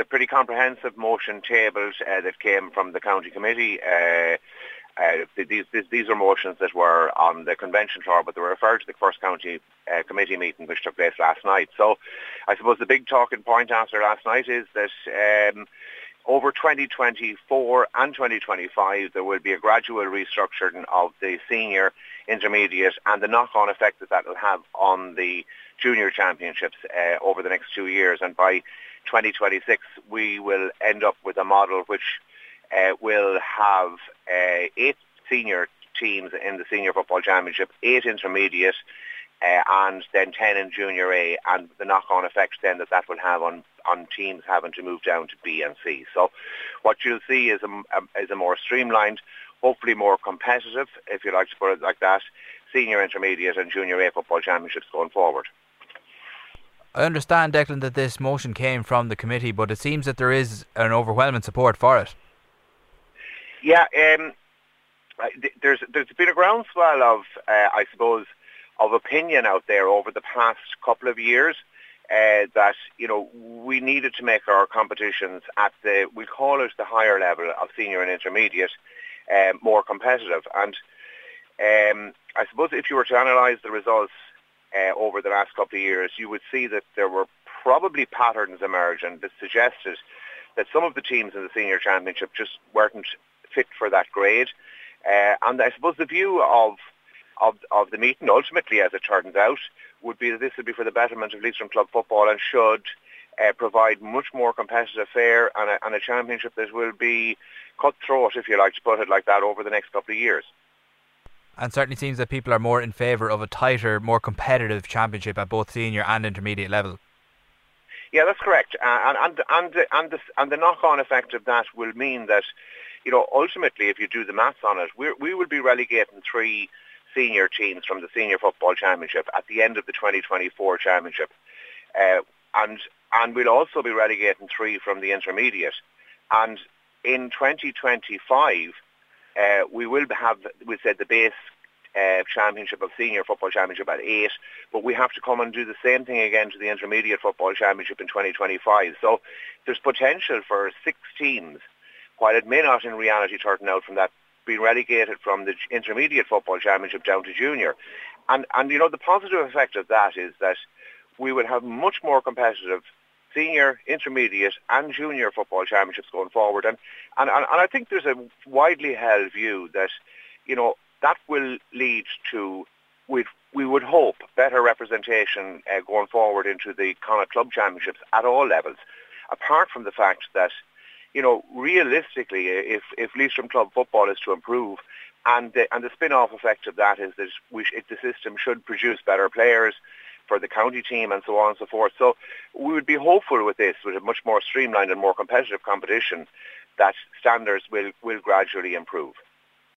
a pretty comprehensive motion tabled uh, that came from the county committee. Uh, uh, these, these, these are motions that were on the convention floor, but they were referred to the first county uh, committee meeting which took place last night. So I suppose the big talking point after last night is that um, over 2024 and 2025 there will be a gradual restructuring of the senior, intermediate and the knock-on effect that that will have on the junior championships uh, over the next two years. And by 2026 we will end up with a model which uh, will have uh, eight senior teams in the Senior Football Championship, eight intermediate, uh, and then 10 in Junior A, and the knock-on effects then that that will have on, on teams having to move down to B and C. So what you'll see is a, a, is a more streamlined, hopefully more competitive, if you like to put it like that, senior, intermediate and Junior A football championships going forward. I understand, Declan, that this motion came from the committee, but it seems that there is an overwhelming support for it. Yeah, um, there's there's been a groundswell of, uh, I suppose, of opinion out there over the past couple of years uh, that you know we needed to make our competitions at the we call it the higher level of senior and intermediate uh, more competitive. And um, I suppose if you were to analyse the results uh, over the last couple of years, you would see that there were probably patterns emerging that suggested that some of the teams in the senior championship just weren't fit for that grade. Uh, and I suppose the view of, of, of the meeting, ultimately, as it turns out, would be that this would be for the betterment of Leitrim Club football and should uh, provide much more competitive fare and a, and a championship that will be cutthroat, if you like to put it like that, over the next couple of years. And certainly seems that people are more in favour of a tighter, more competitive championship at both senior and intermediate level. Yeah, that's correct. Uh, and and and the, and the, and the knock-on effect of that will mean that you know, ultimately, if you do the maths on it, we we will be relegating three senior teams from the Senior Football Championship at the end of the 2024 Championship. Uh, and and we'll also be relegating three from the intermediate. And in 2025, uh, we will have, we said, the base uh, championship of senior football championship at eight, but we have to come and do the same thing again to the intermediate football championship in 2025. So there's potential for six teams while it may not in reality turn out from that being relegated from the intermediate football championship down to junior. And, and you know, the positive effect of that is that we will have much more competitive senior, intermediate and junior football championships going forward. And, and, and, I think there's a widely held view that, you know, that will lead to, we we would hope, better representation uh, going forward into the Connacht Club Championships at all levels, apart from the fact that you know, realistically, if if Leitrim club football is to improve, and the, and the spin-off effect of that is that we the system should produce better players for the county team and so on and so forth. So we would be hopeful with this, with a much more streamlined and more competitive competition, that standards will will gradually improve.